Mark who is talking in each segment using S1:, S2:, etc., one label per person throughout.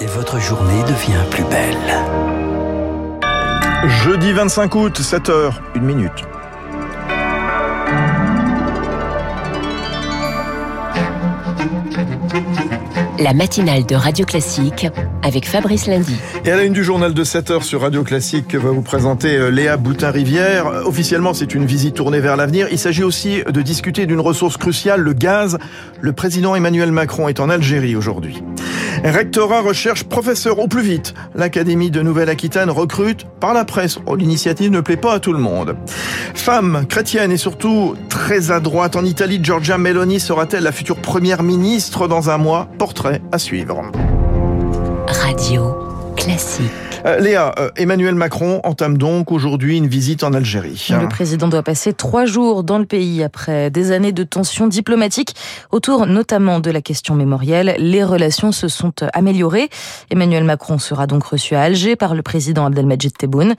S1: et votre journée devient plus belle.
S2: Jeudi 25 août, 7h, 1 minute.
S3: La matinale de Radio Classique avec Fabrice Lundy.
S2: Et à la une du journal de 7h sur Radio Classique que va vous présenter euh, Léa Boutin-Rivière. Officiellement, c'est une visite tournée vers l'avenir. Il s'agit aussi de discuter d'une ressource cruciale, le gaz. Le président Emmanuel Macron est en Algérie aujourd'hui. Rectorat recherche professeur au plus vite. L'Académie de Nouvelle-Aquitaine recrute par la presse. Oh, L'initiative ne plaît pas à tout le monde. Femme, chrétienne et surtout très à droite en Italie, Giorgia Meloni sera-t-elle la future première ministre dans un mois? Portrait à suivre.
S3: Radio Classique.
S2: Euh, Léa, euh, Emmanuel Macron entame donc aujourd'hui une visite en Algérie.
S4: Le président doit passer trois jours dans le pays après des années de tensions diplomatiques autour notamment de la question mémorielle. Les relations se sont améliorées. Emmanuel Macron sera donc reçu à Alger par le président Abdelmajid Tebboune.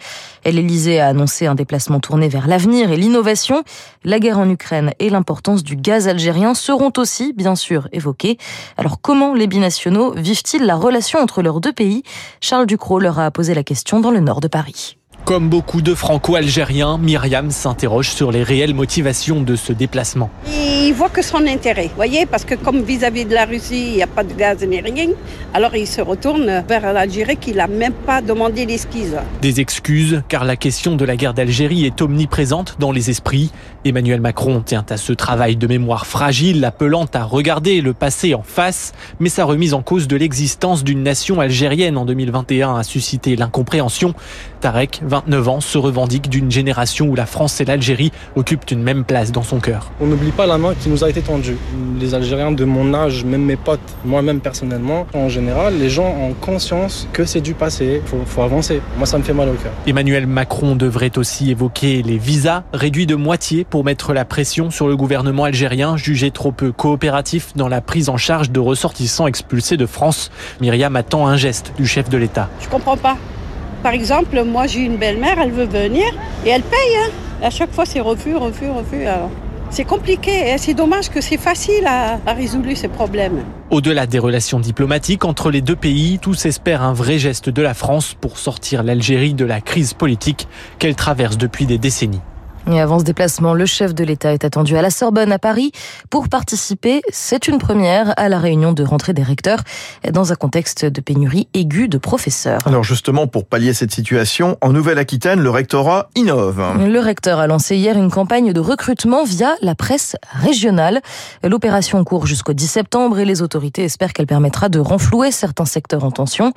S4: L'Élysée a annoncé un déplacement tourné vers l'avenir et l'innovation. La guerre en Ukraine et l'importance du gaz algérien seront aussi, bien sûr, évoqués. Alors comment les binationaux vivent-ils la relation entre leurs deux pays? Charles Ducrot leur a posé la question dans le nord de Paris.
S5: Comme beaucoup de franco-algériens, Myriam s'interroge sur les réelles motivations de ce déplacement.
S6: Il voit que son intérêt, vous voyez, parce que comme vis-à-vis de la Russie, il n'y a pas de gaz ni rien, alors il se retourne vers l'Algérie qui n'a même pas demandé l'esquisse.
S5: Des excuses, car la question de la guerre d'Algérie est omniprésente dans les esprits. Emmanuel Macron tient à ce travail de mémoire fragile, appelant à regarder le passé en face, mais sa remise en cause de l'existence d'une nation algérienne en 2021 a suscité l'incompréhension. Tarek, 29 ans, se revendique d'une génération où la France et l'Algérie occupent une même place dans son cœur.
S7: On n'oublie pas la main qui nous a été tendue. Les Algériens de mon âge, même mes potes, moi-même personnellement, en général, les gens ont conscience que c'est du passé. Faut, faut avancer. Moi, ça me fait mal au cœur.
S5: Emmanuel Macron devrait aussi évoquer les visas réduits de moitié pour mettre la pression sur le gouvernement algérien, jugé trop peu coopératif dans la prise en charge de ressortissants expulsés de France. Myriam attend un geste du chef de l'État.
S6: Je comprends pas. Par exemple, moi j'ai une belle-mère, elle veut venir et elle paye. Hein. À chaque fois, c'est refus, refus, refus. C'est compliqué. et C'est dommage que c'est facile à, à résoudre ces problèmes.
S5: Au-delà des relations diplomatiques entre les deux pays, tous espèrent un vrai geste de la France pour sortir l'Algérie de la crise politique qu'elle traverse depuis des décennies.
S4: Et avant ce déplacement, le chef de l'État est attendu à la Sorbonne à Paris pour participer, c'est une première, à la réunion de rentrée des recteurs dans un contexte de pénurie aiguë de professeurs.
S2: Alors justement, pour pallier cette situation, en Nouvelle-Aquitaine, le rectorat innove.
S4: Le recteur a lancé hier une campagne de recrutement via la presse régionale. L'opération court jusqu'au 10 septembre et les autorités espèrent qu'elle permettra de renflouer certains secteurs en tension.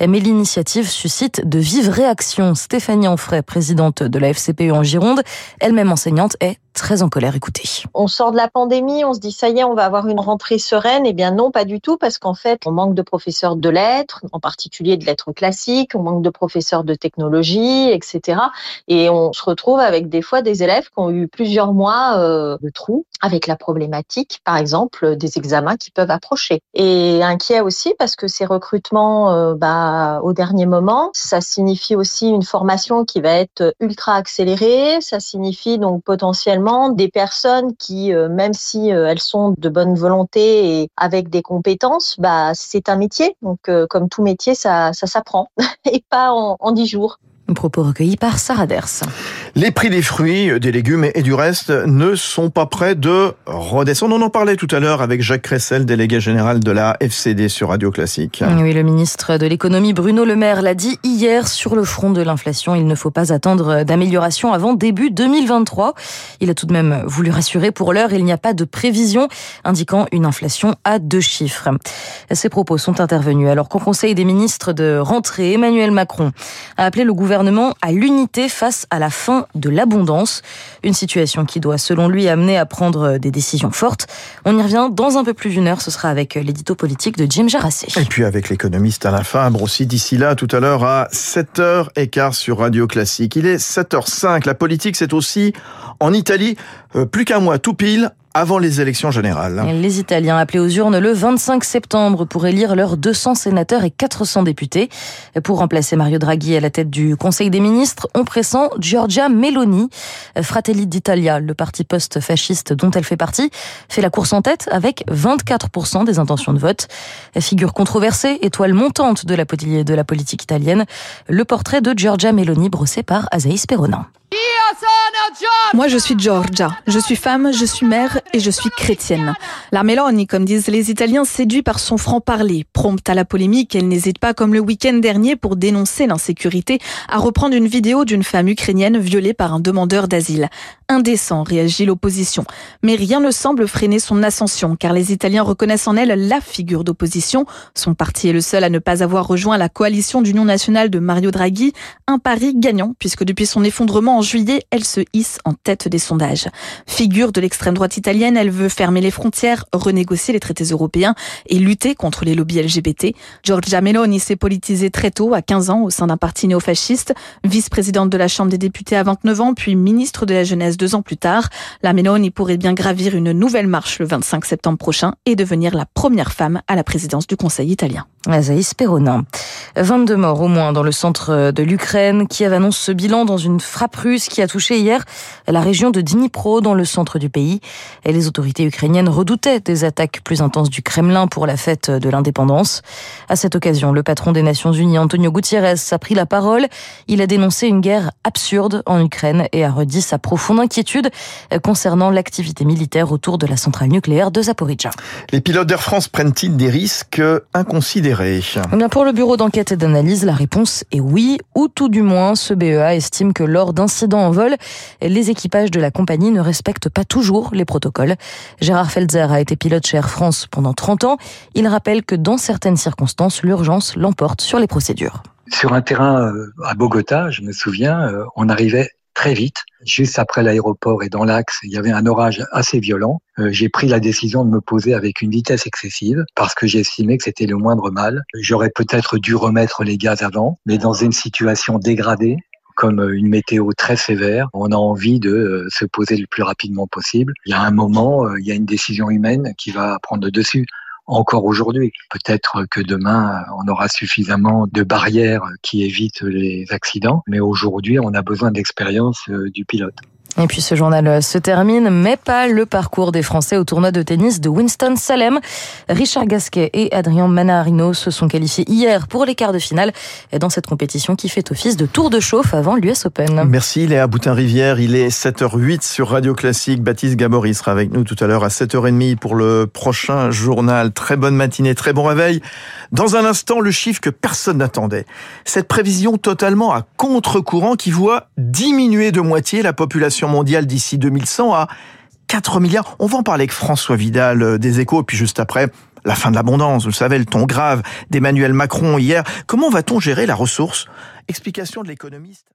S4: Mais l'initiative suscite de vives réactions. Stéphanie Anfray, présidente de la FCPE en Gironde, elle-même enseignante, est très en colère. Écoutez.
S8: On sort de la pandémie, on se dit ça y est, on va avoir une rentrée sereine. Eh bien non, pas du tout, parce qu'en fait, on manque de professeurs de lettres, en particulier de lettres classiques, on manque de professeurs de technologie, etc. Et on se retrouve avec des fois des élèves qui ont eu plusieurs mois euh, de trous avec la problématique, par exemple, des examens qui peuvent approcher. Et inquiet aussi parce que ces recrutements, euh, bah, au dernier moment, ça signifie aussi une formation qui va être ultra accélérée. Ça donc potentiellement des personnes qui, euh, même si euh, elles sont de bonne volonté et avec des compétences, bah, c'est un métier. Donc, euh, comme tout métier, ça, ça s'apprend et pas en dix jours.
S4: Propos recueilli par Sarah Ders.
S2: Les prix des fruits, des légumes et du reste ne sont pas prêts de redescendre. On en parlait tout à l'heure avec Jacques Cressel, délégué général de la FCD sur Radio Classique.
S4: Oui, le ministre de l'économie Bruno Le Maire l'a dit hier sur le front de l'inflation. Il ne faut pas attendre d'amélioration avant début 2023. Il a tout de même voulu rassurer pour l'heure, il n'y a pas de prévision indiquant une inflation à deux chiffres. Ces propos sont intervenus alors qu'au Conseil des ministres de rentrée, Emmanuel Macron a appelé le gouvernement à l'unité face à la fin de l'abondance. Une situation qui doit, selon lui, amener à prendre des décisions fortes. On y revient dans un peu plus d'une heure. Ce sera avec l'édito politique de Jim Jarassé.
S2: Et puis avec l'économiste Alain Fabre aussi d'ici là, tout à l'heure à 7h15 sur Radio Classique. Il est 7h05. La politique, c'est aussi en Italie, plus qu'un mois tout pile avant les élections générales.
S4: Les Italiens appelés aux urnes le 25 septembre pour élire leurs 200 sénateurs et 400 députés. Pour remplacer Mario Draghi à la tête du Conseil des ministres, on pressent Giorgia Meloni. Fratelli d'Italia, le parti post-fasciste dont elle fait partie, fait la course en tête avec 24% des intentions de vote. Figure controversée, étoile montante de la, politique italienne, le portrait de Giorgia Meloni brossé par Azaïs Perronin.
S9: Moi, je suis Georgia. Je suis femme, je suis mère et je suis chrétienne. La Meloni, comme disent les Italiens, séduit par son franc-parler. Prompte à la polémique, elle n'hésite pas, comme le week-end dernier, pour dénoncer l'insécurité, à reprendre une vidéo d'une femme ukrainienne violée par un demandeur d'asile. Indécent, réagit l'opposition. Mais rien ne semble freiner son ascension, car les Italiens reconnaissent en elle la figure d'opposition. Son parti est le seul à ne pas avoir rejoint la coalition d'union nationale de Mario Draghi. Un pari gagnant, puisque depuis son effondrement en juillet, elle se en tête des sondages. Figure de l'extrême droite italienne, elle veut fermer les frontières, renégocier les traités européens et lutter contre les lobbies LGBT. Giorgia Meloni s'est politisée très tôt, à 15 ans, au sein d'un parti néofasciste, vice-présidente de la Chambre des députés à 29 ans, puis ministre de la Jeunesse deux ans plus tard. La Meloni pourrait bien gravir une nouvelle marche le 25 septembre prochain et devenir la première femme à la présidence du Conseil italien.
S4: Azaïs Perronin. 22 morts au moins dans le centre de l'Ukraine. Kiev annonce ce bilan dans une frappe russe qui a touché hier la région de Dnipro dans le centre du pays. Et les autorités ukrainiennes redoutaient des attaques plus intenses du Kremlin pour la fête de l'indépendance. À cette occasion, le patron des Nations Unies, Antonio Gutiérrez, a pris la parole. Il a dénoncé une guerre absurde en Ukraine et a redit sa profonde inquiétude concernant l'activité militaire autour de la centrale nucléaire de Zaporizhzhia.
S2: Les pilotes d'Air France prennent-ils des risques inconsidérés?
S4: Eh bien Pour le bureau d'enquête et d'analyse, la réponse est oui, ou tout du moins, ce BEA estime que lors d'incidents en vol, les équipages de la compagnie ne respectent pas toujours les protocoles. Gérard Felzer a été pilote chez Air France pendant 30 ans. Il rappelle que dans certaines circonstances, l'urgence l'emporte sur les procédures.
S10: Sur un terrain euh, à Bogota, je me souviens, euh, on arrivait très vite. Juste après l'aéroport et dans l'axe, il y avait un orage assez violent. Euh, j'ai pris la décision de me poser avec une vitesse excessive parce que j'estimais que c'était le moindre mal. J'aurais peut-être dû remettre les gaz avant, mais dans une situation dégradée, comme une météo très sévère, on a envie de euh, se poser le plus rapidement possible. Il y a un moment, euh, il y a une décision humaine qui va prendre le dessus encore aujourd'hui. Peut-être que demain, on aura suffisamment de barrières qui évitent les accidents, mais aujourd'hui, on a besoin d'expérience euh, du pilote.
S4: Et puis ce journal se termine, mais pas le parcours des Français au tournoi de tennis de Winston-Salem. Richard Gasquet et Adrien Manarino se sont qualifiés hier pour les quarts de finale dans cette compétition qui fait office de tour de chauffe avant l'US Open.
S2: Merci Léa Boutin-Rivière. Il est 7h08 sur Radio Classique. Baptiste Gabory sera avec nous tout à l'heure à 7h30 pour le prochain journal. Très bonne matinée, très bon réveil. Dans un instant, le chiffre que personne n'attendait. Cette prévision totalement à contre-courant qui voit diminuer de moitié la population mondiale d'ici 2100 à 4 milliards. On va en parler avec François Vidal euh, des Échos, puis juste après, la fin de l'abondance, vous le savez, le ton grave d'Emmanuel Macron hier. Comment va-t-on gérer la ressource? Explication de l'économiste.